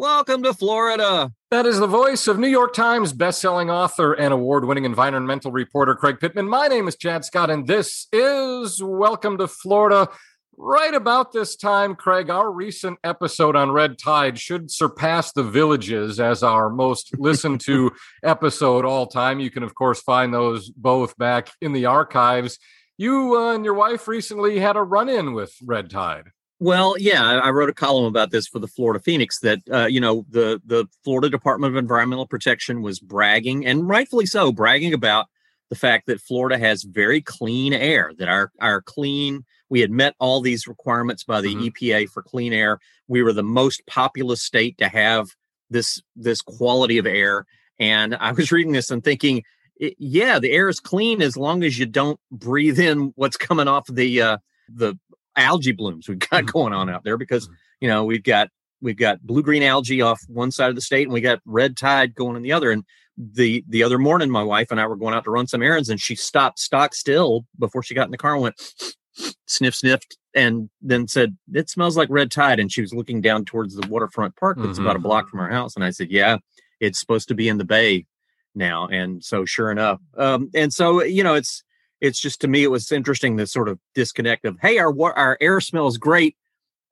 Welcome to Florida. That is the voice of New York Times bestselling author and award winning environmental reporter Craig Pittman. My name is Chad Scott, and this is Welcome to Florida. Right about this time, Craig, our recent episode on red tide should surpass the villages as our most listened to episode all time. You can, of course, find those both back in the archives. You uh, and your wife recently had a run in with red tide. Well, yeah, I wrote a column about this for the Florida Phoenix that uh, you know the the Florida Department of Environmental Protection was bragging, and rightfully so, bragging about the fact that Florida has very clean air, that our our clean we had met all these requirements by the mm-hmm. EPA for clean air. We were the most populous state to have this this quality of air. And I was reading this and thinking, yeah, the air is clean as long as you don't breathe in what's coming off the uh, the algae blooms we've got mm-hmm. going on out there because mm-hmm. you know we've got we've got blue green algae off one side of the state and we got red tide going on the other and the the other morning my wife and i were going out to run some errands and she stopped stock still before she got in the car and went sniff sniffed and then said it smells like red tide and she was looking down towards the waterfront park that's mm-hmm. about a block from our house and i said yeah it's supposed to be in the bay now and so sure enough um, and so you know it's it's just to me it was interesting this sort of disconnect of hey our our air smells great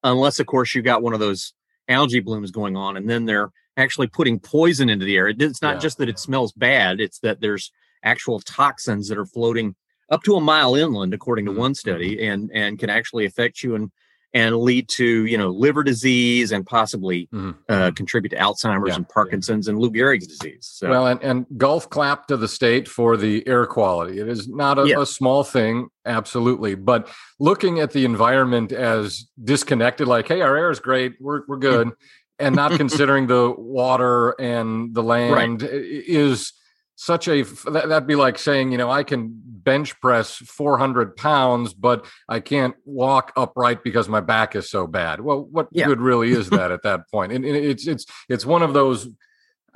unless of course you got one of those algae blooms going on and then they're actually putting poison into the air it's not yeah. just that it smells bad it's that there's actual toxins that are floating up to a mile inland according to mm-hmm. one study mm-hmm. and and can actually affect you and and lead to you know liver disease and possibly mm-hmm. uh, contribute to Alzheimer's yeah, and Parkinson's yeah. and Lou Gehrig's disease. So. Well, and, and golf clap to the state for the air quality. It is not a, yeah. a, small thing, absolutely. But looking at the environment as disconnected, like, hey, our air is great, we're we're good, and not considering the water and the land right. is such a that'd be like saying you know i can bench press 400 pounds but i can't walk upright because my back is so bad. Well what yeah. good really is that at that point? And, and it's it's it's one of those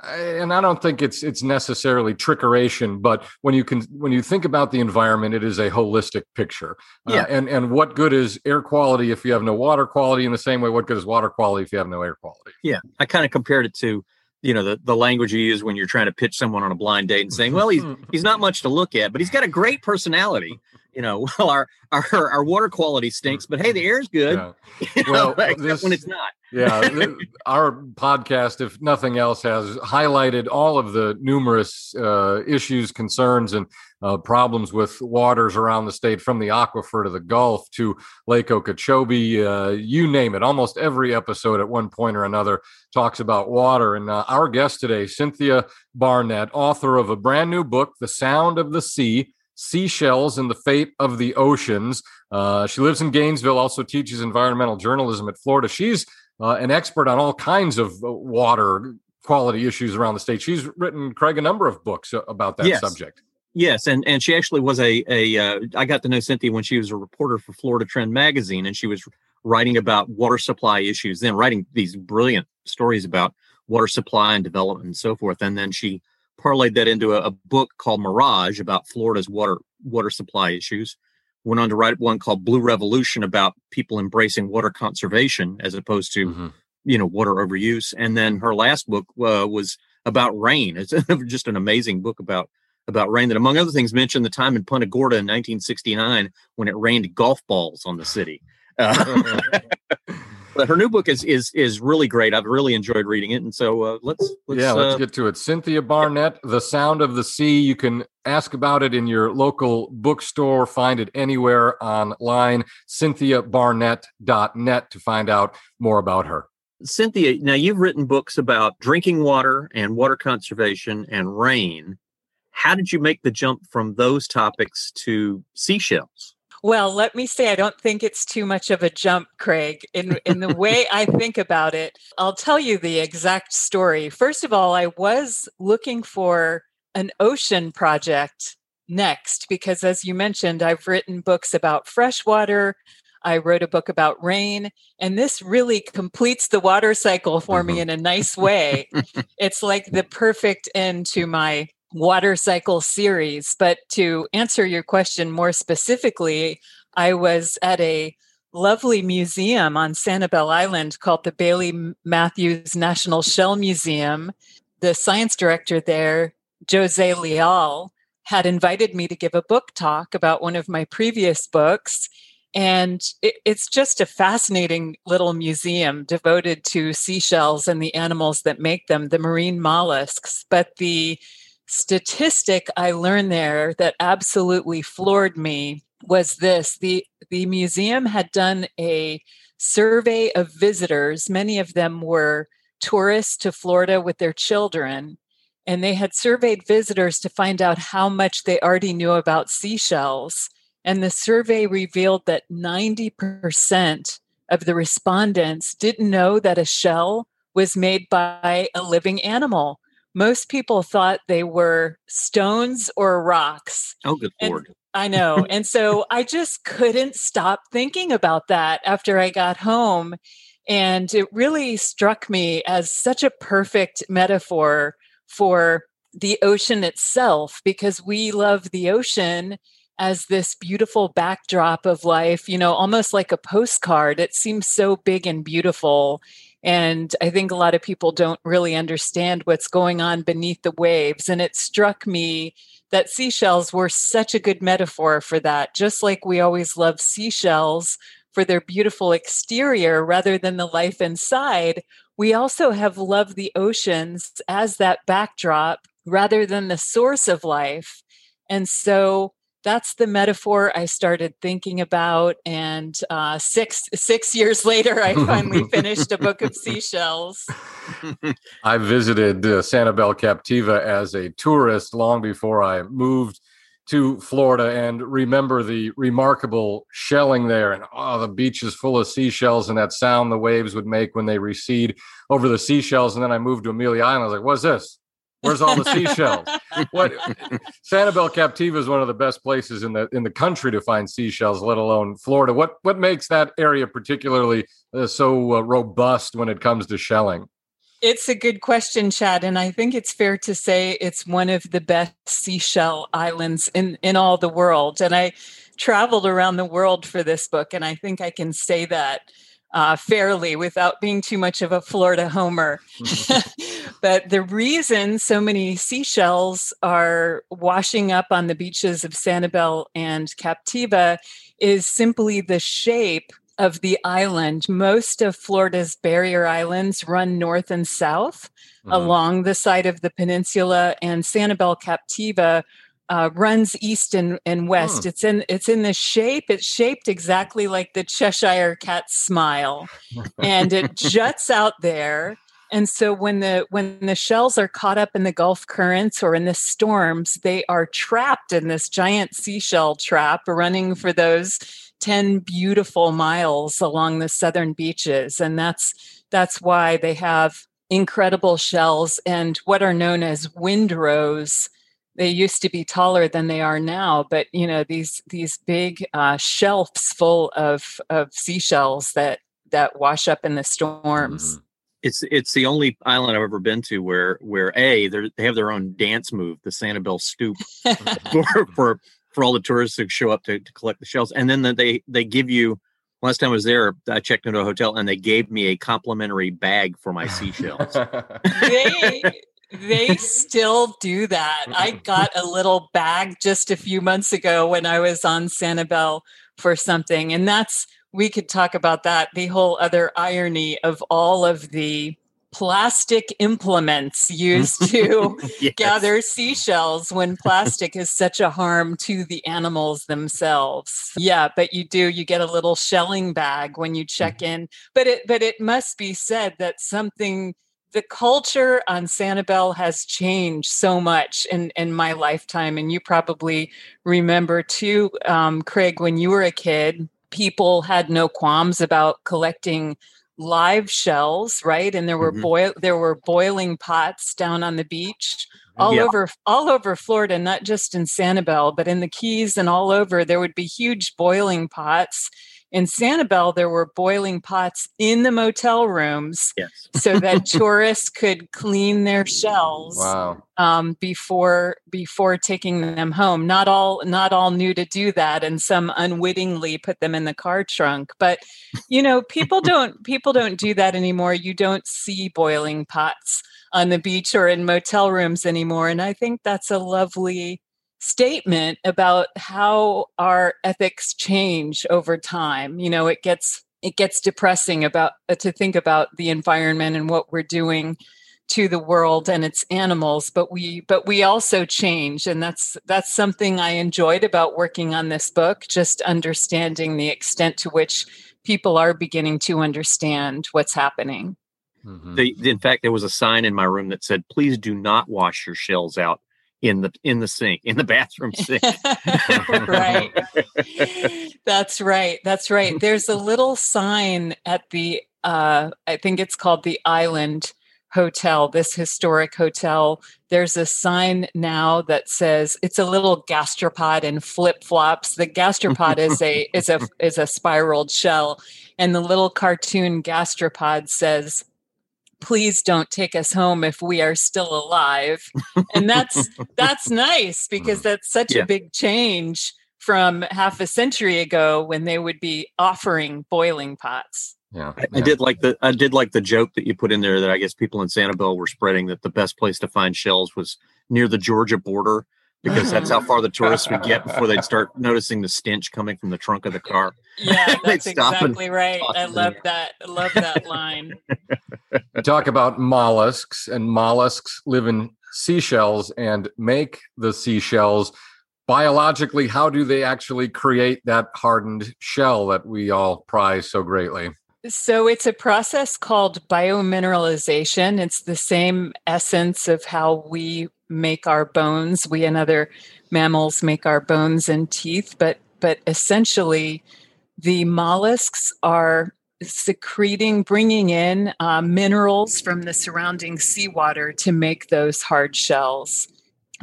and i don't think it's it's necessarily trickeration but when you can when you think about the environment it is a holistic picture. Uh, yeah. uh, and and what good is air quality if you have no water quality in the same way? What good is water quality if you have no air quality? Yeah i kind of compared it to you know the, the language you use when you're trying to pitch someone on a blind date and saying well he's he's not much to look at but he's got a great personality. You know well our our, our water quality stinks but hey the air's good. Yeah. well know, this, when it's not. Yeah our podcast if nothing else has highlighted all of the numerous uh, issues concerns and uh, problems with waters around the state from the aquifer to the Gulf to Lake Okeechobee, uh, you name it. Almost every episode at one point or another talks about water. And uh, our guest today, Cynthia Barnett, author of a brand new book, The Sound of the Sea Seashells and the Fate of the Oceans. Uh, she lives in Gainesville, also teaches environmental journalism at Florida. She's uh, an expert on all kinds of uh, water quality issues around the state. She's written, Craig, a number of books about that yes. subject. Yes, and and she actually was a a. Uh, I got to know Cynthia when she was a reporter for Florida Trend magazine, and she was writing about water supply issues. Then writing these brilliant stories about water supply and development and so forth. And then she parlayed that into a, a book called Mirage about Florida's water water supply issues. Went on to write one called Blue Revolution about people embracing water conservation as opposed to mm-hmm. you know water overuse. And then her last book uh, was about rain. It's just an amazing book about about rain that, among other things, mentioned the time in Punta Gorda in 1969 when it rained golf balls on the city. Uh, but her new book is is is really great. I've really enjoyed reading it, and so uh, let's, let's yeah, let's uh, get to it. Cynthia Barnett, "The Sound of the Sea." You can ask about it in your local bookstore. Find it anywhere online. CynthiaBarnett.net to find out more about her. Cynthia, now you've written books about drinking water and water conservation and rain. How did you make the jump from those topics to seashells? Well, let me say, I don't think it's too much of a jump, Craig. In in the way I think about it, I'll tell you the exact story. First of all, I was looking for an ocean project next because, as you mentioned, I've written books about freshwater. I wrote a book about rain, and this really completes the water cycle for me mm-hmm. in a nice way. it's like the perfect end to my water cycle series. But to answer your question more specifically, I was at a lovely museum on Sanibel Island called the Bailey Matthews National Shell Museum. The science director there, Jose Leal, had invited me to give a book talk about one of my previous books. And it, it's just a fascinating little museum devoted to seashells and the animals that make them, the marine mollusks. But the statistic I learned there that absolutely floored me was this the the museum had done a survey of visitors. Many of them were tourists to Florida with their children and they had surveyed visitors to find out how much they already knew about seashells. And the survey revealed that 90% of the respondents didn't know that a shell was made by a living animal most people thought they were stones or rocks. Oh, good and lord. I know. and so I just couldn't stop thinking about that after I got home. And it really struck me as such a perfect metaphor for the ocean itself because we love the ocean as this beautiful backdrop of life, you know, almost like a postcard. It seems so big and beautiful. And I think a lot of people don't really understand what's going on beneath the waves. And it struck me that seashells were such a good metaphor for that. Just like we always love seashells for their beautiful exterior rather than the life inside, we also have loved the oceans as that backdrop rather than the source of life. And so that's the metaphor I started thinking about. And uh, six six years later, I finally finished a book of seashells. I visited uh, Sanibel Captiva as a tourist long before I moved to Florida and remember the remarkable shelling there and oh the beach is full of seashells and that sound the waves would make when they recede over the seashells and then I moved to Amelia Island I was like what's this Where's all the seashells? what Sanibel Captiva is one of the best places in the in the country to find seashells, let alone Florida. What what makes that area particularly uh, so uh, robust when it comes to shelling? It's a good question, Chad, and I think it's fair to say it's one of the best seashell islands in in all the world. And I traveled around the world for this book, and I think I can say that uh, fairly without being too much of a Florida homer. but the reason so many seashells are washing up on the beaches of Sanibel and Captiva is simply the shape of the island. Most of Florida's barrier islands run north and south mm-hmm. along the side of the peninsula, and Sanibel Captiva uh, runs east and, and west. Hmm. It's in it's in the shape. It's shaped exactly like the Cheshire Cat smile, and it juts out there. And so when the when the shells are caught up in the Gulf currents or in the storms, they are trapped in this giant seashell trap, running for those ten beautiful miles along the southern beaches, and that's that's why they have incredible shells and what are known as windrows they used to be taller than they are now but you know these these big uh, shelves full of of seashells that that wash up in the storms mm-hmm. it's it's the only island i've ever been to where where a they have their own dance move the sanibel stoop for, for for all the tourists who show up to, to collect the shells and then the, they they give you last time I was there, I checked into a hotel and they gave me a complimentary bag for my seashells. they they still do that. I got a little bag just a few months ago when I was on Sanibel for something. And that's, we could talk about that, the whole other irony of all of the plastic implements used to yes. gather seashells when plastic is such a harm to the animals themselves. Yeah, but you do you get a little shelling bag when you check mm-hmm. in. But it but it must be said that something the culture on Sanibel has changed so much in, in my lifetime. And you probably remember too, um, Craig, when you were a kid, people had no qualms about collecting live shells, right? And there were mm-hmm. boil there were boiling pots down on the beach all yeah. over all over Florida, not just in Sanibel, but in the Keys and all over. There would be huge boiling pots in Sanibel, there were boiling pots in the motel rooms yes. so that tourists could clean their shells wow. um, before before taking them home. Not all not all knew to do that, and some unwittingly put them in the car trunk. But you know, people don't people don't do that anymore. You don't see boiling pots on the beach or in motel rooms anymore, and I think that's a lovely statement about how our ethics change over time you know it gets it gets depressing about uh, to think about the environment and what we're doing to the world and its animals but we but we also change and that's that's something i enjoyed about working on this book just understanding the extent to which people are beginning to understand what's happening mm-hmm. the, in fact there was a sign in my room that said please do not wash your shells out in the in the sink in the bathroom sink. Right. That's right that's right. There's a little sign at the uh i think it's called the island hotel this historic hotel. There's a sign now that says it's a little gastropod and flip-flops. The gastropod is a is a is a spiraled shell and the little cartoon gastropod says please don't take us home if we are still alive and that's that's nice because mm. that's such yeah. a big change from half a century ago when they would be offering boiling pots yeah, I, I, did like the I did like the joke that you put in there that I guess people in Sanibel were spreading that the best place to find shells was near the Georgia border because that's how far the tourists would get before they'd start noticing the stench coming from the trunk of the car. Yeah, that's exactly right. I love that. I love that line. Talk about mollusks, and mollusks live in seashells and make the seashells. Biologically, how do they actually create that hardened shell that we all prize so greatly? So it's a process called biomineralization. It's the same essence of how we make our bones. We and other mammals make our bones and teeth, but but essentially, the mollusks are secreting, bringing in uh, minerals from the surrounding seawater to make those hard shells.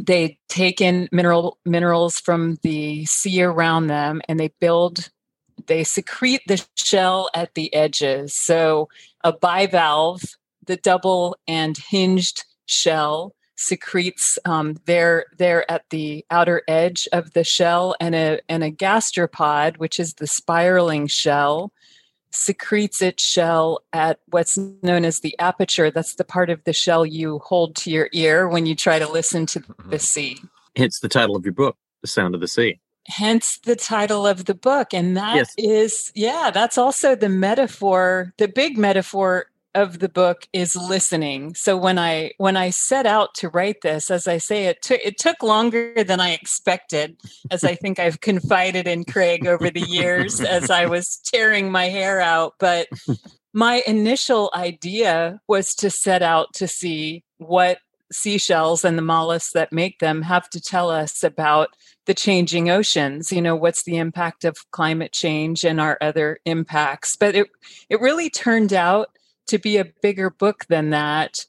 They take in mineral minerals from the sea around them, and they build. They secrete the shell at the edges. So a bivalve, the double and hinged shell, secretes um, there there at the outer edge of the shell and a and a gastropod which is the spiraling shell secretes its shell at what's known as the aperture that's the part of the shell you hold to your ear when you try to listen to the mm-hmm. sea hence the title of your book the sound of the sea hence the title of the book and that yes. is yeah that's also the metaphor the big metaphor of the book is listening. So when I when I set out to write this, as I say, it took it took longer than I expected, as I think I've confided in Craig over the years as I was tearing my hair out. But my initial idea was to set out to see what seashells and the mollusks that make them have to tell us about the changing oceans you know what's the impact of climate change and our other impacts but it it really turned out to be a bigger book than that.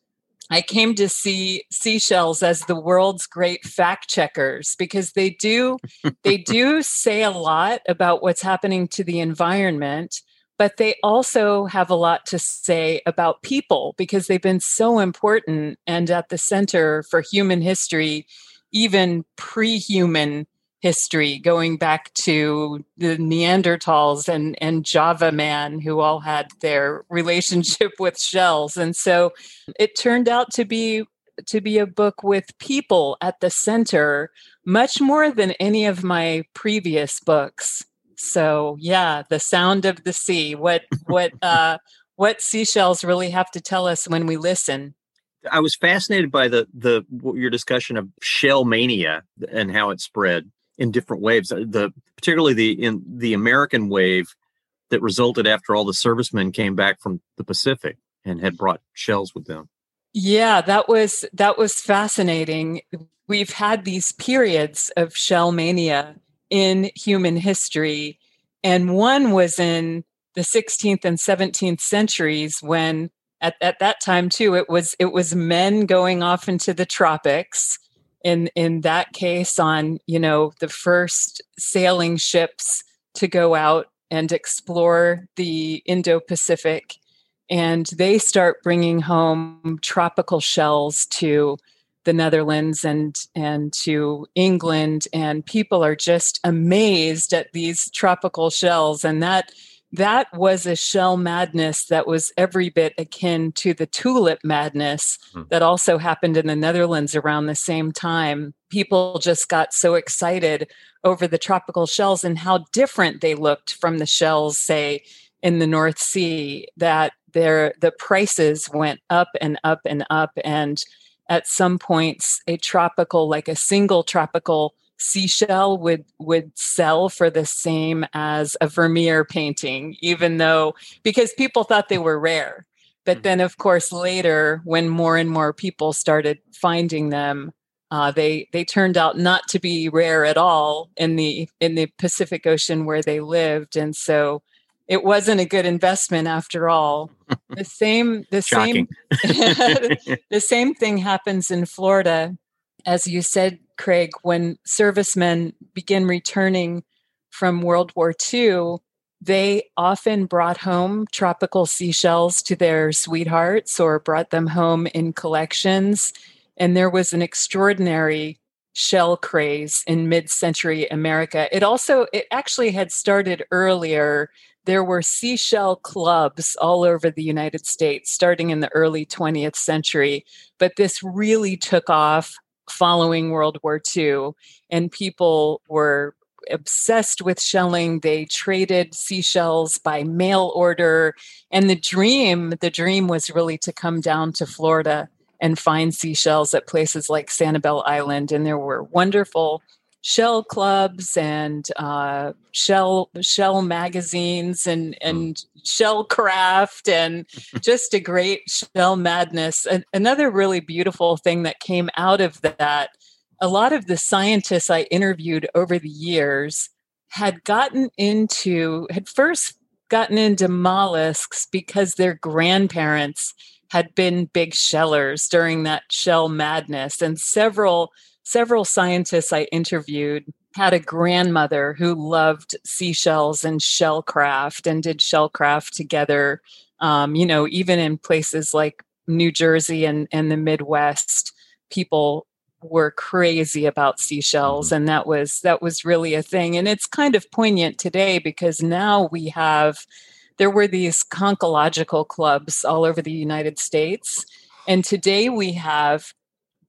I came to see seashells as the world's great fact checkers because they do they do say a lot about what's happening to the environment but they also have a lot to say about people because they've been so important and at the center for human history even pre-human history going back to the Neanderthals and, and Java man who all had their relationship with shells. And so it turned out to be to be a book with people at the center much more than any of my previous books. So yeah, the sound of the sea, what what uh what seashells really have to tell us when we listen. I was fascinated by the the your discussion of shell mania and how it spread in different waves. Uh, the particularly the in the American wave that resulted after all the servicemen came back from the Pacific and had brought shells with them. Yeah, that was that was fascinating. We've had these periods of shell mania in human history, and one was in the 16th and 17th centuries when at, at that time too it was it was men going off into the tropics in in that case on you know the first sailing ships to go out and explore the Indo-Pacific. And they start bringing home tropical shells to the Netherlands and and to England. And people are just amazed at these tropical shells. And that that was a shell madness that was every bit akin to the tulip madness hmm. that also happened in the Netherlands around the same time. People just got so excited over the tropical shells and how different they looked from the shells, say, in the North Sea, that their the prices went up and up and up. And at some points, a tropical, like a single tropical seashell would would sell for the same as a Vermeer painting, even though because people thought they were rare. But mm-hmm. then, of course, later when more and more people started finding them, uh, they they turned out not to be rare at all in the in the Pacific Ocean where they lived, and so it wasn't a good investment after all. The same the same the same thing happens in Florida as you said, Craig, when servicemen begin returning from World War II, they often brought home tropical seashells to their sweethearts or brought them home in collections. And there was an extraordinary shell craze in mid-century America. It also it actually had started earlier. There were seashell clubs all over the United States starting in the early 20th century, but this really took off following World War II, and people were obsessed with shelling. They traded seashells by mail order. And the dream, the dream was really to come down to Florida and find seashells at places like Sanibel Island. And there were wonderful shell clubs and uh, shell shell magazines and hmm. and shell craft and just a great shell madness. And another really beautiful thing that came out of that, a lot of the scientists I interviewed over the years had gotten into had first gotten into mollusks because their grandparents had been big shellers during that shell madness and several several scientists I interviewed had a grandmother who loved seashells and shellcraft and did shellcraft together. Um, you know, even in places like New Jersey and, and the Midwest, people were crazy about seashells mm-hmm. and that was that was really a thing and it's kind of poignant today because now we have there were these conchological clubs all over the United States and today we have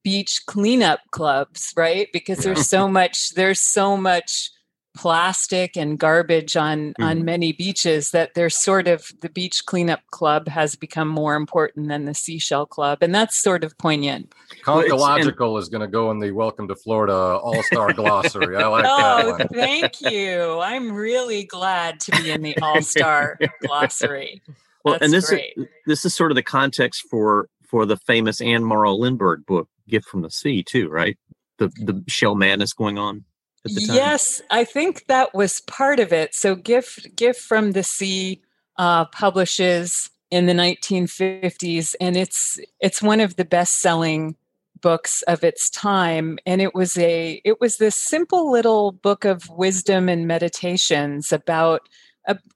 beach cleanup clubs, right? Because there's so much there's so much plastic and garbage on mm. on many beaches that there's sort of the beach cleanup club has become more important than the seashell club and that's sort of poignant conchological is going to go in the welcome to florida all-star glossary i like oh, that thank you i'm really glad to be in the all-star glossary well that's and this great. is this is sort of the context for for the famous anne morrow lindbergh book gift from the sea too, right? The the shell madness going on at the time. Yes, I think that was part of it. So gift gift from the sea uh, publishes in the 1950s, and it's it's one of the best selling books of its time and it was a it was this simple little book of wisdom and meditations about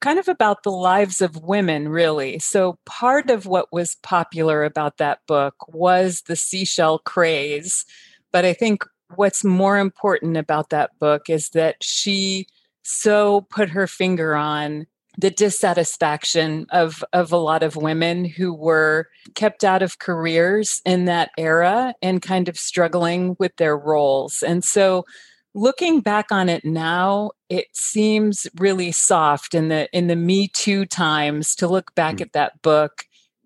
kind of about the lives of women, really. So, part of what was popular about that book was the seashell craze. But I think what's more important about that book is that she so put her finger on the dissatisfaction of of a lot of women who were kept out of careers in that era and kind of struggling with their roles and so looking back on it now it seems really soft in the in the me too times to look back mm. at that book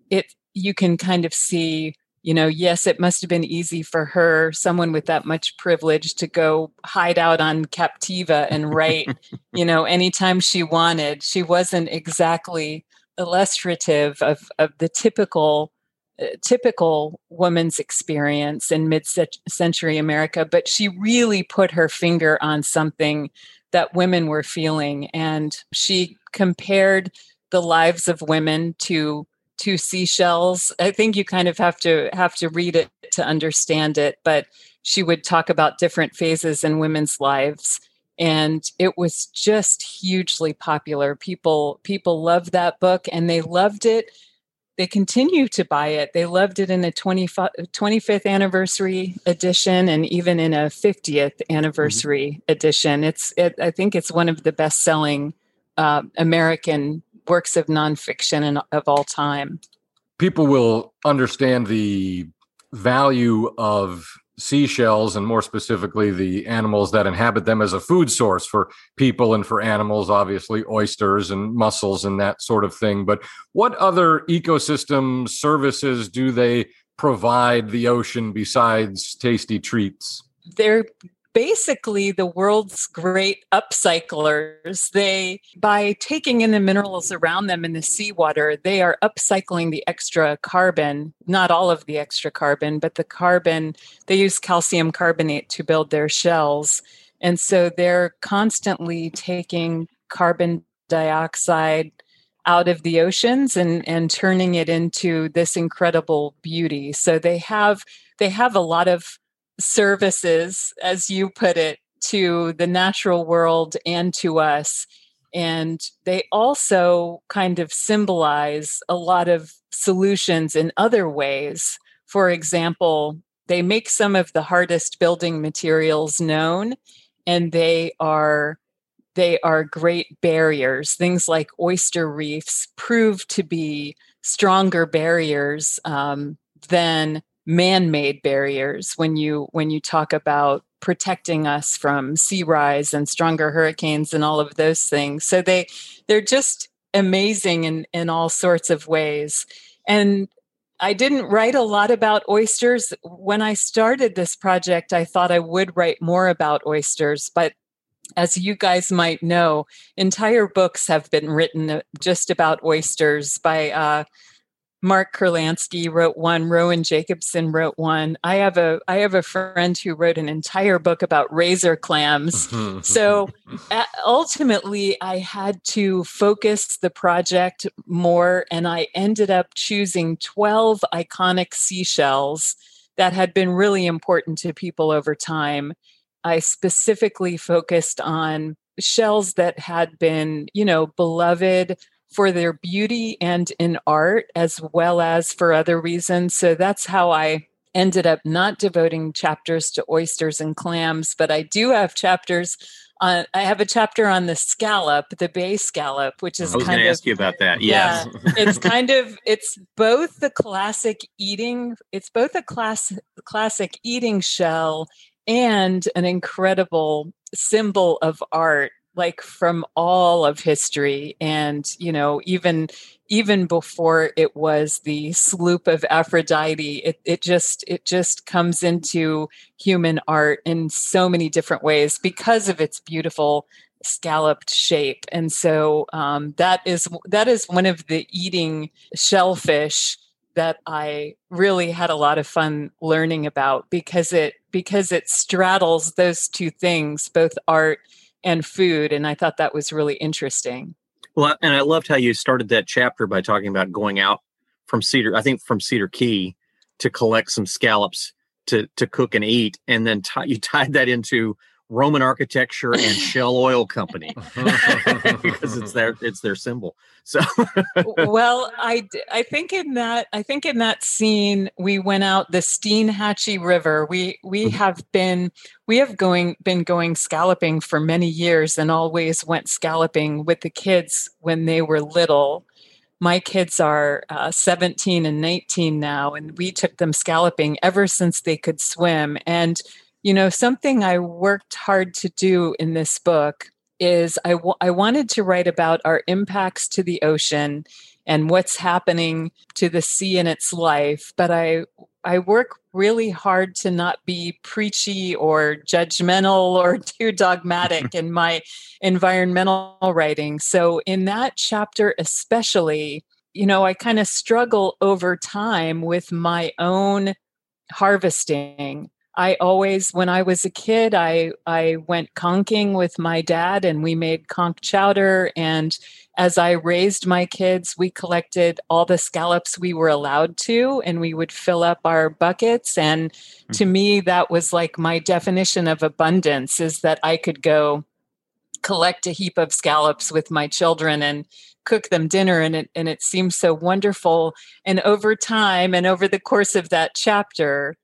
it you can kind of see you know yes it must have been easy for her someone with that much privilege to go hide out on captiva and write you know anytime she wanted she wasn't exactly illustrative of of the typical typical woman's experience in mid century America, but she really put her finger on something that women were feeling. And she compared the lives of women to to seashells. I think you kind of have to have to read it to understand it, but she would talk about different phases in women's lives and it was just hugely popular people people loved that book and they loved it they continue to buy it they loved it in a 25th anniversary edition and even in a 50th mm-hmm. anniversary mm-hmm. edition it's it, i think it's one of the best selling uh, american works of nonfiction in, of all time people will understand the value of seashells and more specifically the animals that inhabit them as a food source for people and for animals obviously oysters and mussels and that sort of thing. But what other ecosystem services do they provide the ocean besides tasty treats? They're basically the world's great upcyclers. They, by taking in the minerals around them in the seawater, they are upcycling the extra carbon, not all of the extra carbon, but the carbon. They use calcium carbonate to build their shells. And so they're constantly taking carbon dioxide out of the oceans and, and turning it into this incredible beauty. So they have they have a lot of services, as you put it, to the natural world and to us. And they also kind of symbolize a lot of solutions in other ways. For example, they make some of the hardest building materials known, and they are they are great barriers. Things like oyster reefs prove to be stronger barriers um, than man-made barriers when you when you talk about protecting us from sea rise and stronger hurricanes and all of those things so they they're just amazing in in all sorts of ways and I didn't write a lot about oysters. When I started this project, I thought I would write more about oysters, but as you guys might know, entire books have been written uh, just about oysters by uh, Mark Kurlansky wrote one, Rowan Jacobsen wrote one. I have a I have a friend who wrote an entire book about razor clams. so ultimately I had to focus the project more and I ended up choosing 12 iconic seashells that had been really important to people over time. I specifically focused on shells that had been, you know, beloved for their beauty and in art as well as for other reasons. So that's how I ended up not devoting chapters to oysters and clams, but I do have chapters on I have a chapter on the scallop, the bay scallop, which is I was going to ask you about that. Yes. Yeah, it's kind of it's both the classic eating, it's both a class classic eating shell and an incredible symbol of art like from all of history and you know even even before it was the sloop of aphrodite it, it just it just comes into human art in so many different ways because of its beautiful scalloped shape and so um, that is that is one of the eating shellfish that i really had a lot of fun learning about because it because it straddles those two things both art and food. And I thought that was really interesting. Well, and I loved how you started that chapter by talking about going out from Cedar, I think from Cedar Key to collect some scallops to to cook and eat, and then t- you tied that into Roman architecture and Shell Oil Company because it's their it's their symbol. So well, I I think in that I think in that scene we went out the Steinhatchee River. We we mm-hmm. have been we have going been going scalloping for many years and always went scalloping with the kids when they were little. My kids are uh, 17 and 19 now, and we took them scalloping ever since they could swim. And you know, something I worked hard to do in this book is I, w- I wanted to write about our impacts to the ocean and what's happening to the sea in its life, but I I work really hard to not be preachy or judgmental or too dogmatic in my environmental writing. So in that chapter especially, you know, I kind of struggle over time with my own harvesting I always, when I was a kid, I I went conching with my dad, and we made conch chowder. And as I raised my kids, we collected all the scallops we were allowed to, and we would fill up our buckets. And to mm-hmm. me, that was like my definition of abundance: is that I could go collect a heap of scallops with my children and cook them dinner and it and it seems so wonderful and over time and over the course of that chapter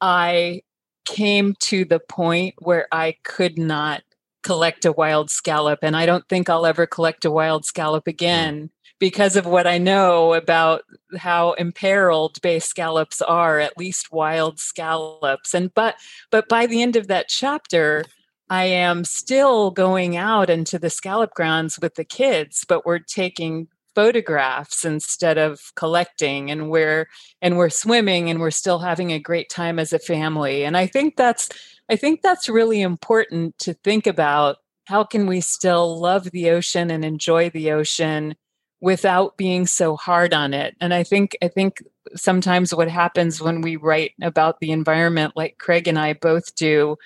i came to the point where i could not collect a wild scallop and i don't think i'll ever collect a wild scallop mm. again because of what i know about how imperiled bay scallops are at least wild scallops and but but by the end of that chapter I am still going out into the scallop grounds with the kids, but we're taking photographs instead of collecting and we're and we're swimming and we're still having a great time as a family. And I think that's I think that's really important to think about how can we still love the ocean and enjoy the ocean without being so hard on it. And I think I think sometimes what happens when we write about the environment like Craig and I both do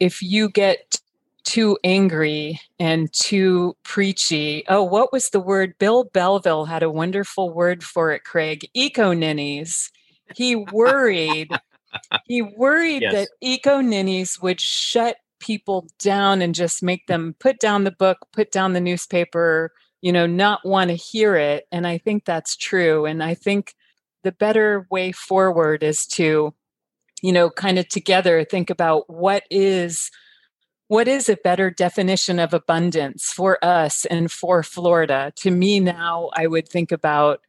if you get too angry and too preachy. Oh, what was the word? Bill Belleville had a wonderful word for it, Craig. Eco ninnies. He worried. he worried yes. that eco ninnies would shut people down and just make them put down the book, put down the newspaper, you know, not want to hear it. And I think that's true. And I think the better way forward is to you know kind of together think about what is what is a better definition of abundance for us and for Florida? To me now, I would think about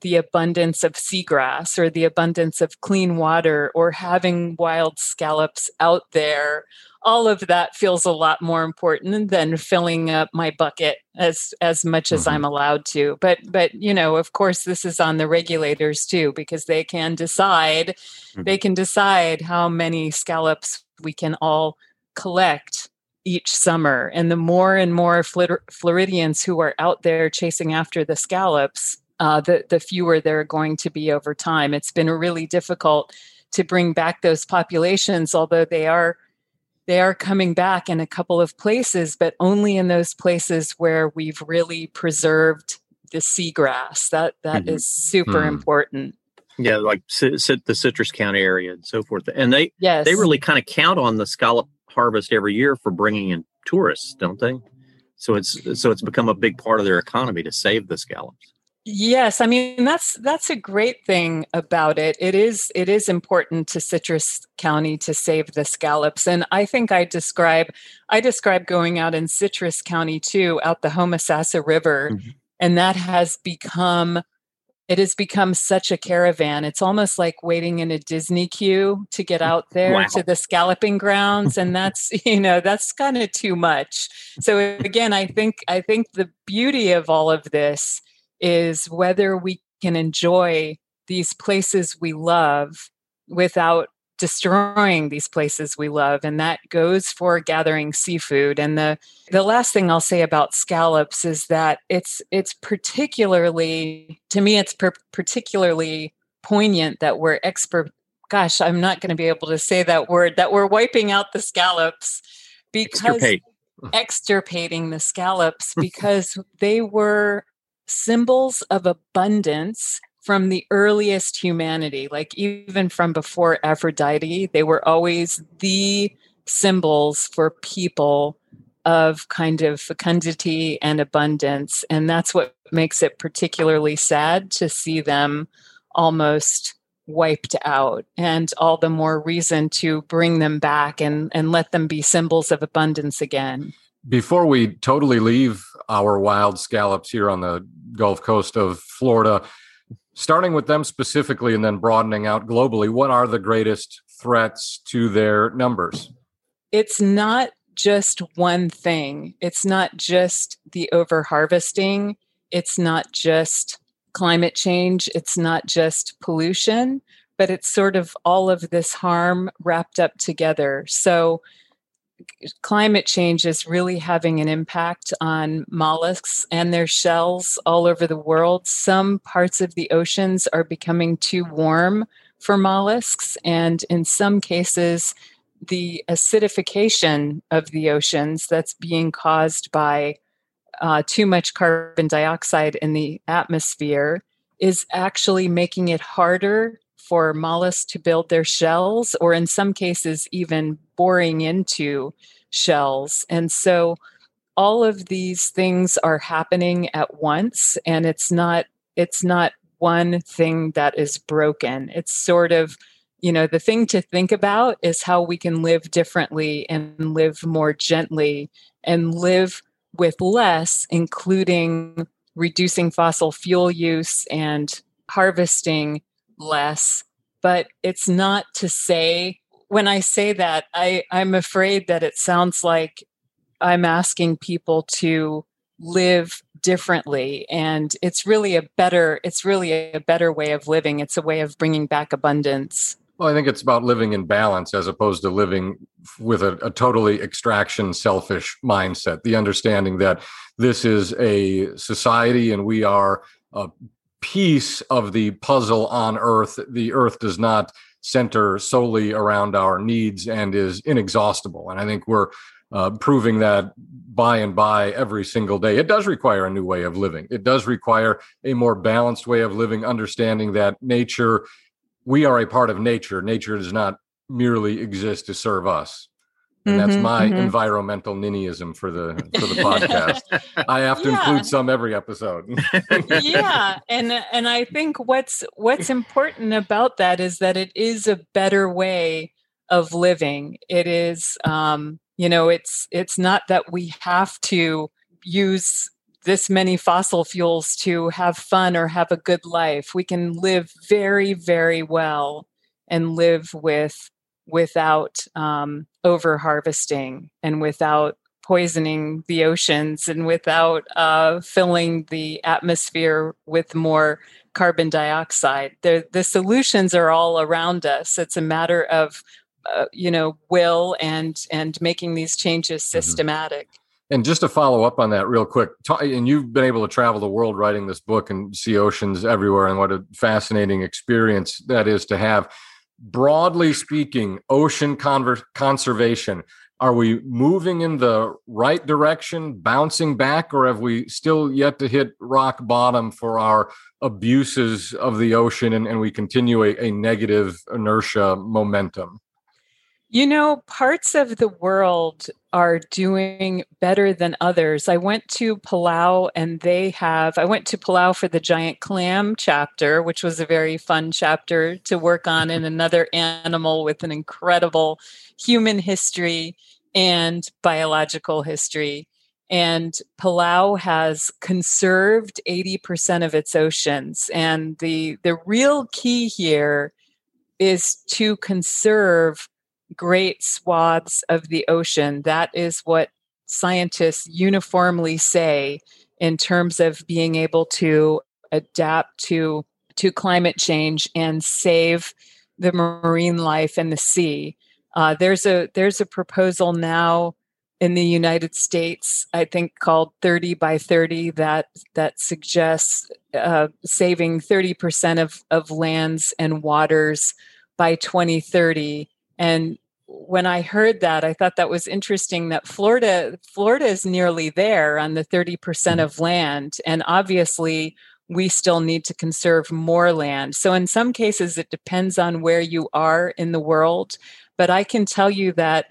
the abundance of seagrass or the abundance of clean water or having wild scallops out there all of that feels a lot more important than filling up my bucket as as much as mm-hmm. I'm allowed to. But but you know, of course, this is on the regulators too because they can decide mm-hmm. they can decide how many scallops we can all collect each summer. And the more and more Floridians who are out there chasing after the scallops, uh, the the fewer there are going to be over time. It's been really difficult to bring back those populations, although they are they are coming back in a couple of places, but only in those places where we've really preserved the seagrass. That that mm-hmm. is super mm. important. Yeah, like the Citrus County area and so forth. And they yes. they really kind of count on the scallop harvest every year for bringing in tourists, don't they? So it's so it's become a big part of their economy to save the scallops. Yes, I mean that's that's a great thing about it. It is it is important to Citrus County to save the scallops, and I think I describe I describe going out in Citrus County too, out the Homosassa River, mm-hmm. and that has become it has become such a caravan. It's almost like waiting in a Disney queue to get mm, out there wow. to the scalloping grounds, and that's you know that's kind of too much. So again, I think I think the beauty of all of this is whether we can enjoy these places we love without destroying these places we love and that goes for gathering seafood and the the last thing I'll say about scallops is that it's it's particularly to me it's per- particularly poignant that we're expert gosh I'm not going to be able to say that word that we're wiping out the scallops because Extirpate. extirpating the scallops because they were symbols of abundance from the earliest humanity, like even from before Aphrodite, they were always the symbols for people of kind of fecundity and abundance. And that's what makes it particularly sad to see them almost wiped out and all the more reason to bring them back and, and let them be symbols of abundance again. Before we totally leave our wild scallops here on the Gulf Coast of Florida, starting with them specifically and then broadening out globally, what are the greatest threats to their numbers? It's not just one thing. It's not just the overharvesting. It's not just climate change. It's not just pollution, but it's sort of all of this harm wrapped up together. So, climate change is really having an impact on mollusks and their shells all over the world. Some parts of the oceans are becoming too warm for mollusks, and in some cases, the acidification of the oceans that's being caused by uh, too much carbon dioxide in the atmosphere is actually making it harder for mollusks to build their shells, or in some cases, even boring into shells. And so all of these things are happening at once and it's not it's not one thing that is broken it's sort of you know the thing to think about is how we can live differently and live more gently and live with less including reducing fossil fuel use and harvesting less but it's not to say when i say that i i'm afraid that it sounds like I'm asking people to live differently and it's really a better it's really a better way of living. It's a way of bringing back abundance. Well i think it's about living in balance as opposed to living with a, a totally extraction selfish mindset. The understanding that this is a society and we are a piece of the puzzle on earth the earth does not center solely around our needs and is inexhaustible and i think we're uh, proving that by and by every single day. It does require a new way of living. It does require a more balanced way of living, understanding that nature, we are a part of nature. Nature does not merely exist to serve us. And mm-hmm, that's my mm-hmm. environmental ninnyism for the for the podcast. I have to yeah. include some every episode. yeah, and and I think what's what's important about that is that it is a better way of living. It is um, you know it's it's not that we have to use this many fossil fuels to have fun or have a good life we can live very very well and live with without um, over harvesting and without poisoning the oceans and without uh, filling the atmosphere with more carbon dioxide. The, the solutions are all around us. It's a matter of uh, you know will and and making these changes mm-hmm. systematic mm-hmm. and just to follow up on that real quick and you've been able to travel the world writing this book and see oceans everywhere and what a fascinating experience that is to have broadly speaking ocean conver- conservation are we moving in the right direction bouncing back or have we still yet to hit rock bottom for our abuses of the ocean and, and we continue a, a negative inertia momentum you know, parts of the world are doing better than others. I went to Palau and they have, I went to Palau for the giant clam chapter, which was a very fun chapter to work on, and another animal with an incredible human history and biological history. And Palau has conserved 80% of its oceans. And the, the real key here is to conserve great swaths of the ocean. That is what scientists uniformly say in terms of being able to adapt to to climate change and save the marine life and the sea. Uh, there's a there's a proposal now in the United States, I think called 30 by 30 that that suggests uh, saving 30% of, of lands and waters by 2030. And when I heard that, I thought that was interesting that Florida Florida is nearly there on the 30% mm-hmm. of land and obviously we still need to conserve more land. So in some cases it depends on where you are in the world, but I can tell you that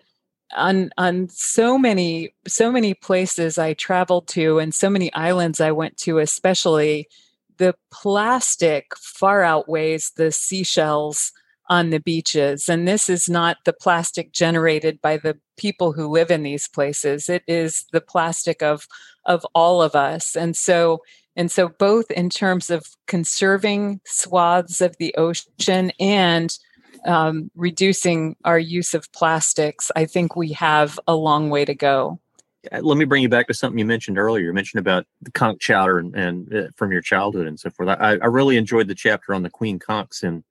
on on so many so many places I traveled to and so many islands I went to especially the plastic far outweighs the seashells on the beaches. And this is not the plastic generated by the people who live in these places. It is the plastic of of all of us. And so and so both in terms of conserving swaths of the ocean and um, reducing our use of plastics, I think we have a long way to go. Let me bring you back to something you mentioned earlier. You mentioned about the conch chowder and, and uh, from your childhood and so forth. I, I really enjoyed the chapter on the queen conchs and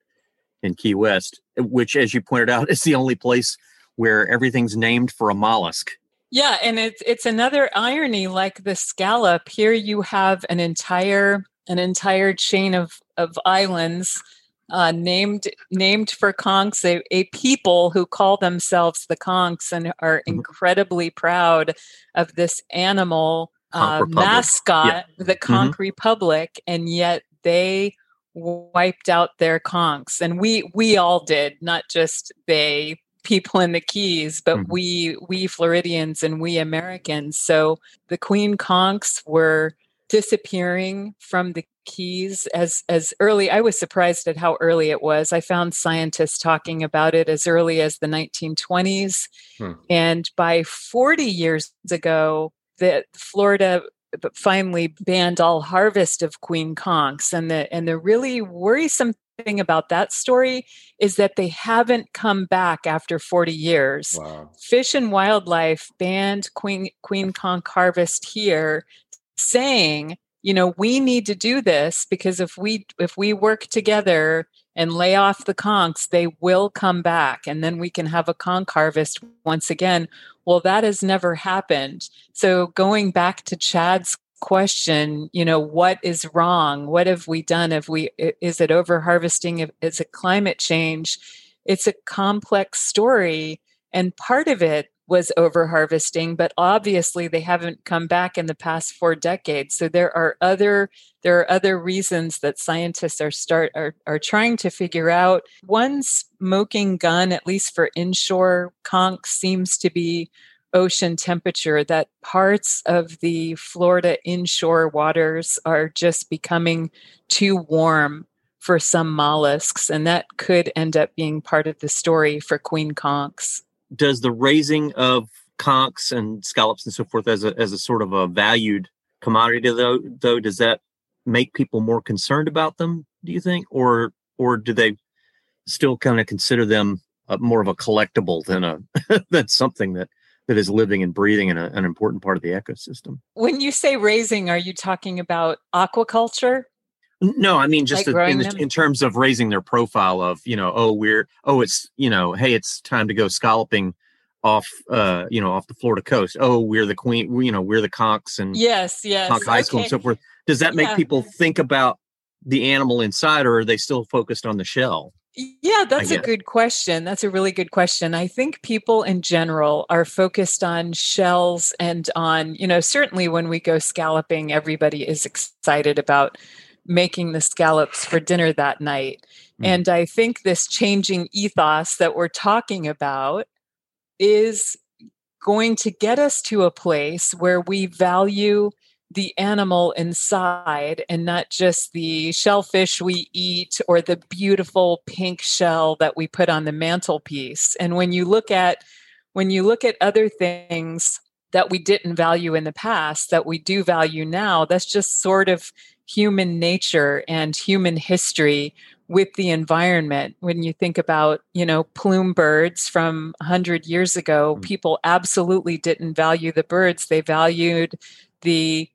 in Key West, which, as you pointed out, is the only place where everything's named for a mollusk. Yeah, and it's it's another irony like the scallop. Here you have an entire an entire chain of of islands uh, named named for conchs, a, a, people who call themselves the conchs and are mm-hmm. incredibly proud of this animal uh, mascot, yeah. the Conch mm-hmm. Republic, and yet they wiped out their conchs and we we all did not just they people in the Keys, but mm-hmm. we we Floridians and we Americans. So the queen conchs were disappearing from the keys as as early i was surprised at how early it was i found scientists talking about it as early as the 1920s hmm. and by 40 years ago the florida finally banned all harvest of queen conchs and the and the really worrisome thing about that story is that they haven't come back after 40 years wow. fish and wildlife banned queen queen conch harvest here saying you know we need to do this because if we if we work together and lay off the conchs they will come back and then we can have a conch harvest once again well that has never happened. So going back to chad's question you know what is wrong? What have we done? Have we is it over harvesting is it climate change? It's a complex story and part of it was over harvesting but obviously they haven't come back in the past four decades. So there are other there are other reasons that scientists are start are, are trying to figure out. One smoking gun at least for inshore conch seems to be ocean temperature that parts of the florida inshore waters are just becoming too warm for some mollusks and that could end up being part of the story for queen conchs does the raising of conchs and scallops and so forth as a as a sort of a valued commodity though though does that make people more concerned about them do you think? Or or do they still kind of consider them a, more of a collectible than a than something that that is living and breathing in a, an important part of the ecosystem? When you say raising are you talking about aquaculture no, I mean just like in, in, terms of raising their profile of you know oh we're oh it's you know hey it's time to go scalloping off uh you know off the Florida coast oh we're the queen we, you know we're the conchs and yes yes conch high school and so forth does that make yeah. people think about the animal inside or are they still focused on the shell yeah, that's a good question. That's a really good question. I think people in general are focused on shells and on, you know, certainly when we go scalloping, everybody is excited about making the scallops for dinner that night. Mm. And I think this changing ethos that we're talking about is going to get us to a place where we value the animal inside and not just the shellfish we eat or the beautiful pink shell that we put on the mantelpiece. And when you look at when you look at other things that we didn't value in the past that we do value now, that's just sort of human nature and human history with the environment when you think about you know plume birds from 100 years ago mm-hmm. people absolutely didn't value the birds they valued the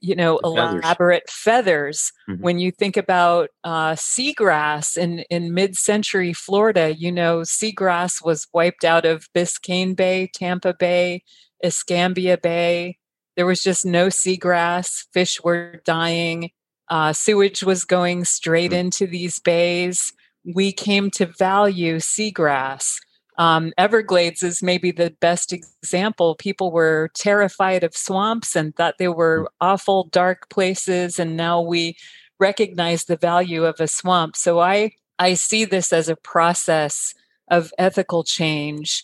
you know the elaborate feathers, feathers. Mm-hmm. when you think about uh, seagrass in in mid-century florida you know seagrass was wiped out of biscayne bay tampa bay escambia bay there was just no seagrass fish were dying uh, sewage was going straight mm. into these bays. We came to value seagrass. Um, Everglades is maybe the best example. People were terrified of swamps and thought they were mm. awful, dark places, and now we recognize the value of a swamp. So I I see this as a process of ethical change,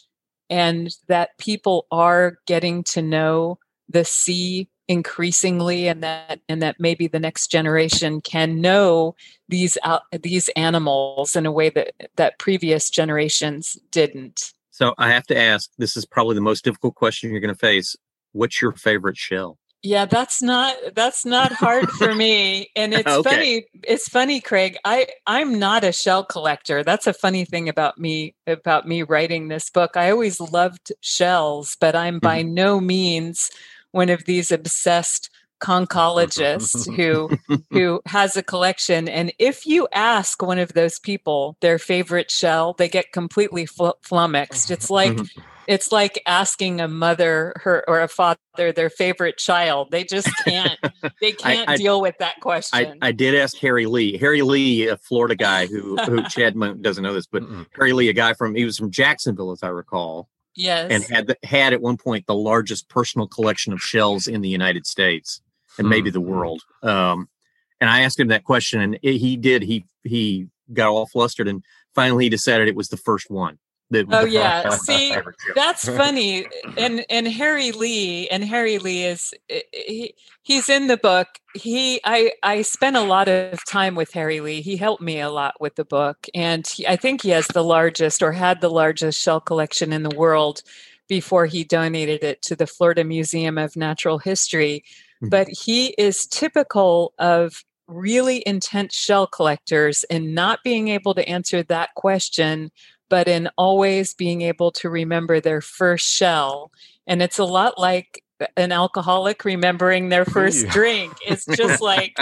and that people are getting to know the sea increasingly and that and that maybe the next generation can know these uh, these animals in a way that that previous generations didn't. So i have to ask this is probably the most difficult question you're going to face. What's your favorite shell? Yeah that's not that's not hard for me. And it's okay. funny it's funny craig. I i'm not a shell collector. That's a funny thing about me about me writing this book. I always loved shells but i'm by mm-hmm. no means one of these obsessed conchologists who who has a collection. And if you ask one of those people their favorite shell they get completely fl- flummoxed. It's like mm-hmm. it's like asking a mother her or a father their favorite child. They just can't they can't I, I, deal with that question. I, I, did ask harry lee harry lee a florida guy who who chad doesn't know this but Mm-mm. harry lee a guy from he was from jacksonville as i recall Yes. And had the, had at one point the largest personal collection of shells in the United States and mm-hmm. maybe the hmm. world. Um, and I asked him that question, and it, he did. He he got all flustered, and finally he decided it was the first one. Oh yeah, see, that's funny. And and Harry Lee and Harry Lee is he, he's in the book. He I I spent a lot of time with Harry Lee. He helped me a lot with the book, and he, I think he has the largest or had the largest shell collection in the world before he donated it to the Florida Museum of Natural History. Mm-hmm. But he is typical of really intense shell collectors and not being able to answer that question but in always being able to remember their first shell. And it's a lot like an alcoholic remembering their first drink. It's just like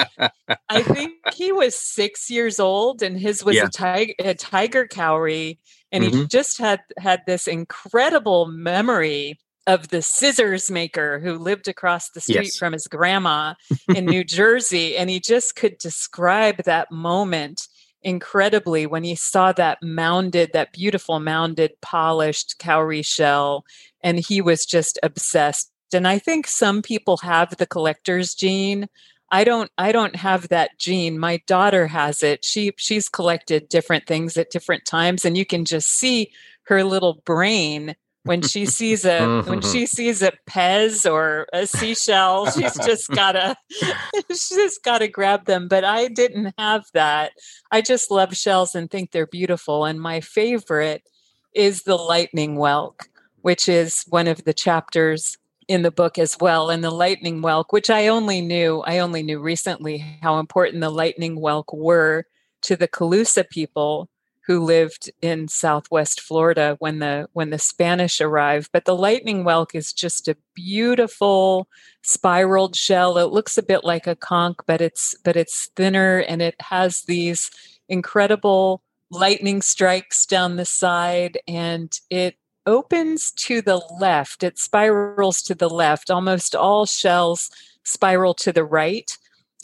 I think he was six years old, and his was yeah. a tiger a tiger cowrie, and mm-hmm. he just had had this incredible memory of the scissors maker who lived across the street yes. from his grandma in New Jersey, and he just could describe that moment incredibly when he saw that mounded, that beautiful mounded, polished cowrie shell, and he was just obsessed. And I think some people have the collector's gene. I don't I don't have that gene. My daughter has it. She she's collected different things at different times and you can just see her little brain when she sees a when mm-hmm. she sees a pez or a seashell she's just gotta she's just gotta grab them. But i didn't have that. I just love shells and think they're beautiful. And my favorite is the lightning whelk which is one of the chapters in the book as well. And the lightning whelk which i only knew i only knew recently how important the lightning whelk were to the calusa people who lived in southwest Florida when the when the Spanish arrived. But the lightning whelk is just a beautiful spiraled shell. It looks a bit like a conch, but it's but it's thinner and it has these incredible lightning strikes down the side and it opens to the left. It spirals to the left. Almost all shells spiral to the right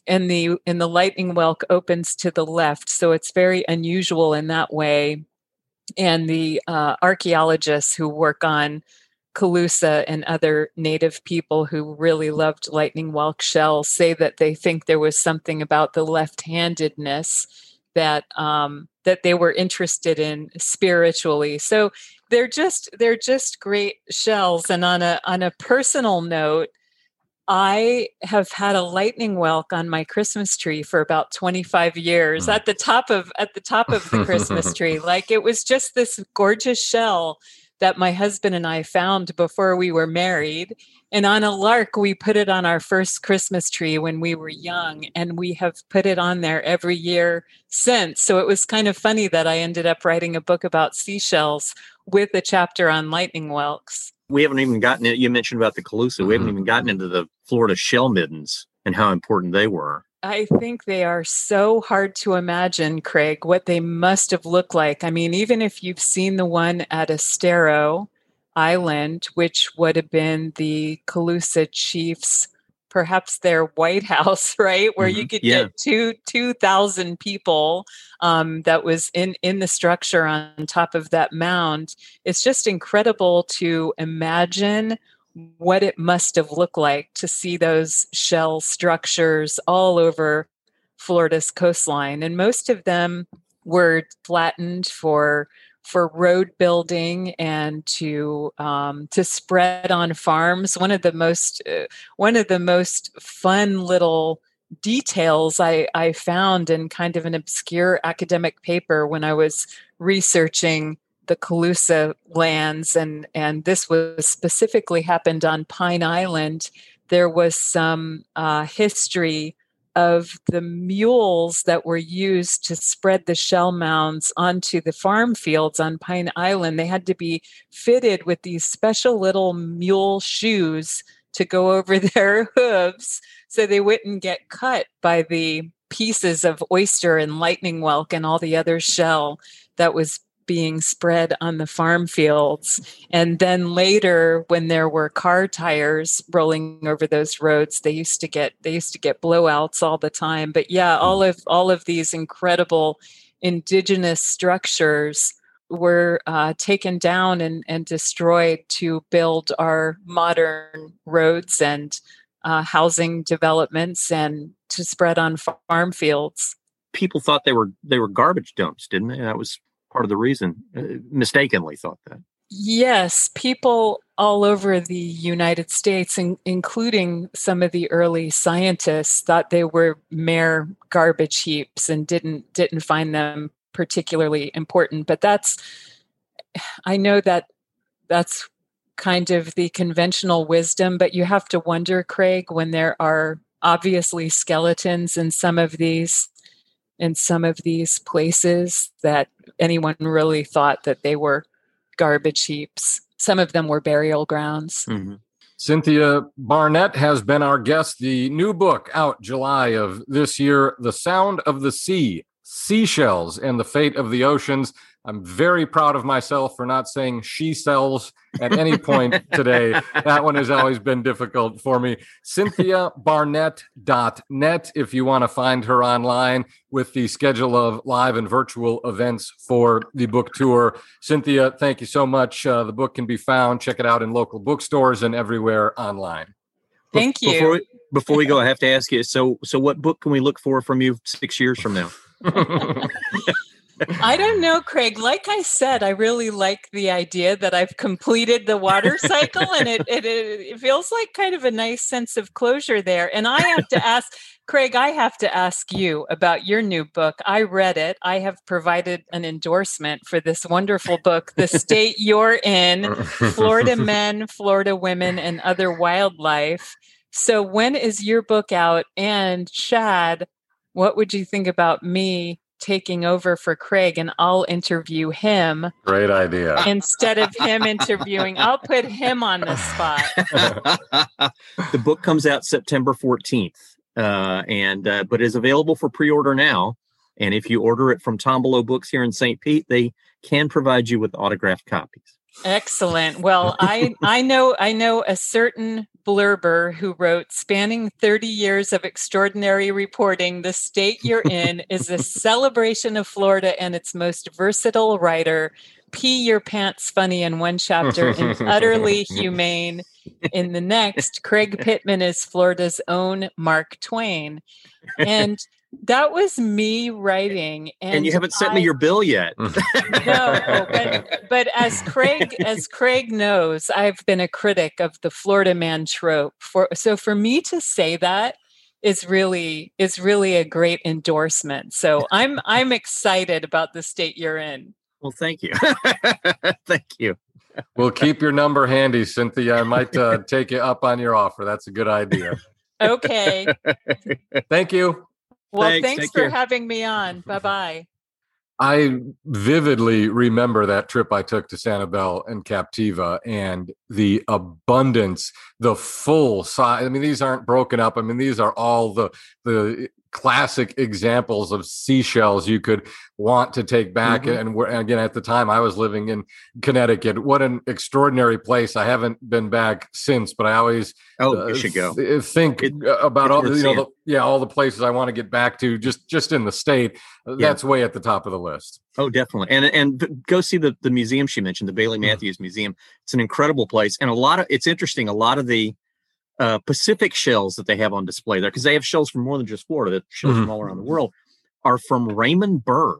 and the and the lightning whelk opens to the left so it's very unusual in that way and the uh, archaeologists who work on Calusa and other native people who really loved lightning whelk shells say that they think there was something about the left-handedness that um, that they were interested in spiritually. So they're just they're just great shells. And on a on a personal note, I have had a lightning whelk on my Christmas tree for about 25 years mm. at the top of at the top of the Christmas tree. Like it was just this gorgeous shell that my husband and I found before we were married. And on a lark, we put it on our first Christmas tree when we were young, and we have put it on there every year since. So it was kind of funny that I ended up writing a book about seashells with a chapter on lightning whelks we haven't even gotten it. You mentioned about the Calusa. Mm-hmm. We haven't mm-hmm. even gotten into the Florida shell middens and how important they were. I think they are so hard to imagine, Craig, what they must have looked like. I mean, even if you've seen the one at Estero Island, which would have been the Calusa chief's perhaps their White House, right, where mm-hmm. you could yeah. get two two thousand people um, that was in in the structure on top of that mound. It's just incredible to imagine what it must have looked like to see those shell structures all over Florida's coastline, and most of them were flattened for for road building and to um, to spread on farms. One of the most uh, one of the most fun little details I, I found in kind of an obscure academic paper when I was researching the Calusa lands, and and this was specifically happened on Pine Island. There was some uh, history of the mules that were used to spread the shell mounds onto the farm fields on Pine Island. They had to be fitted with these special little mule shoes to go over their hooves so they wouldn't get cut by the pieces of oyster and lightning whelk and all the other shell that was being spread on the farm fields. And then later, when there were car tires rolling over those roads, they used to get they used to get blowouts all the time. But yeah, all mm. of all of these incredible indigenous structures were uh, taken down and, and destroyed to build our modern roads and uh, housing developments and to spread on farm fields. People thought they were they were garbage dumps, didn't they? That was part of the reason. Uh, mistakenly thought that. Yes, people all over the United States, in, including some of the early scientists, thought they were mere garbage heaps and didn't didn't find them particularly important. But that's, I know that that's kind of the conventional wisdom. But you have to wonder, Craig, when there are obviously skeletons in some of these in some of these places that anyone really thought that they were garbage heaps. Some of them were burial grounds. Mm-hmm. Cynthia Barnett has been our guest. The new book out July of this year, The Sound of the Sea Seashells and the Fate of the Oceans. I'm very proud of myself for not saying she sells at any point today. That one has always been difficult for me. Cynthia CynthiaBarnett.net if you want to find her online with the schedule of live and virtual events for the book tour. Cynthia, thank you so much. Uh, the book can be found. Check it out in local bookstores and everywhere online. Thank you. Before we, before we go, I have to ask you. So, so what book can we look for from you six years from now? I don't know, Craig. Like I said, I really like the idea that I've completed the water cycle, and it, it, it feels like kind of a nice sense of closure there. And I have to ask, Craig, I have to ask you about your new book. I read it. I have provided an endorsement for this wonderful book, The State You're in Florida Men, Florida Women, and Other Wildlife. So, when is your book out? And, Chad, what would you think about me taking over for Craig and I'll interview him. Great idea. Instead of him interviewing, I'll put him on the spot. the book comes out September 14th. Uh, and uh, but is available for pre-order now. And if you order it from Tombolo Books here in St. Pete, they can provide you with autographed copies. Excellent. Well, I I know I know a certain blurber who wrote spanning 30 years of extraordinary reporting, the state you're in is a celebration of Florida and its most versatile writer. Pee your pants funny in one chapter and utterly humane in the next. Craig Pittman is Florida's own Mark Twain. And that was me writing and, and you haven't sent I, me your bill yet. No but, but as craig as craig knows i've been a critic of the florida man trope for so for me to say that is really is really a great endorsement. So i'm i'm excited about the state you're in. Well thank you. Thank you. We'll keep your number handy cynthia. I might uh, take you up on your offer. That's a good idea. Okay. Thank you well, thanks, thanks for care. having me on. Bye bye. I vividly remember that trip I took to Sanibel and Captiva and the abundance, the full size. I mean, these aren't broken up. I mean, these are all the the classic examples of seashells you could want to take back. Mm-hmm. And, and, again, at the time I was living in Connecticut. What an extraordinary place! I haven't been back since, but I always oh, uh, you should go th- think it, about all you know, the, yeah, all the places I want to get back to just just in the state. Yeah. That's way at the top of the list. Oh, definitely, and and go see the the museum she mentioned, the Bailey mm. Matthews mm-hmm. Museum. It's an incredible place, and a lot of it's interesting. A lot of the uh, Pacific shells that they have on display there, because they have shells from more than just Florida, that shells mm-hmm. from all around the world, are from Raymond Burr.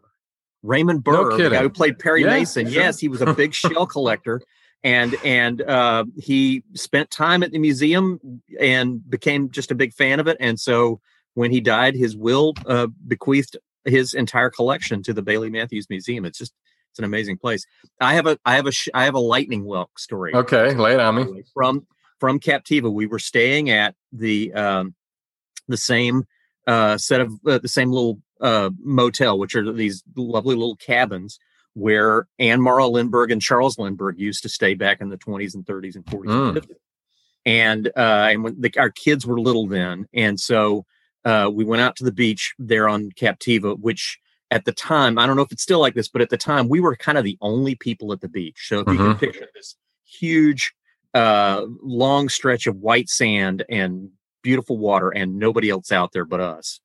Raymond Burr, no the guy who played Perry yeah, Mason. Sure. Yes, he was a big shell collector, and and uh, he spent time at the museum and became just a big fan of it. And so when he died, his will uh, bequeathed his entire collection to the Bailey Matthews Museum. It's just it's an amazing place. I have a I have a I have a lightning whelk story. Okay, lay it on me. From from Captiva. We were staying at the um, the same uh, set of uh, the same little uh, motel, which are these lovely little cabins where Anne Morrow Lindbergh and Charles Lindbergh used to stay back in the 20s and 30s and 40s mm. and 50s. And uh, and when the, our kids were little then, and so uh, we went out to the beach there on Captiva, which at the time I don't know if it's still like this, but at the time we were kind of the only people at the beach. So if mm-hmm. you can mm-hmm. picture this huge uh, long stretch of white sand and beautiful water and nobody else out there but us.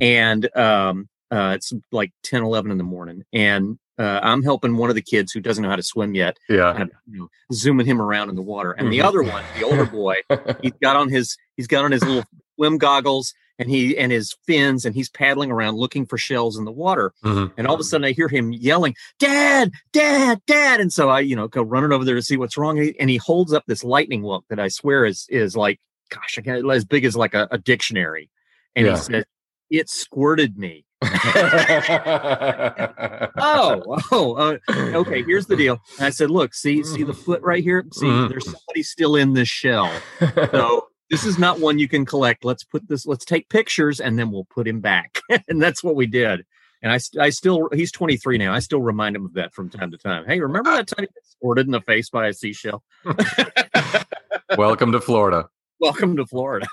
And um, uh, it's like 10, 11 in the morning. And uh, I'm helping one of the kids who doesn't know how to swim yet. Yeah. And, you know, zooming him around in the water. And the mm-hmm. other one, the older boy, he's got on his, he's got on his little swim goggles and he and his fins and he's paddling around looking for shells in the water mm-hmm. and all of a sudden i hear him yelling dad dad dad and so i you know go running over there to see what's wrong and he, and he holds up this lightning whelk that i swear is is like gosh I got as big as like a, a dictionary and yeah. he said it squirted me oh, oh, uh, okay. Here's the deal. And I said, look, see, see the foot right here. See, mm-hmm. there's somebody still in this shell. So this is not one you can collect. Let's put this. Let's take pictures, and then we'll put him back. and that's what we did. And I, I still, he's 23 now. I still remind him of that from time to time. Hey, remember that time he got squirted in the face by a seashell? Welcome to Florida. Welcome to Florida.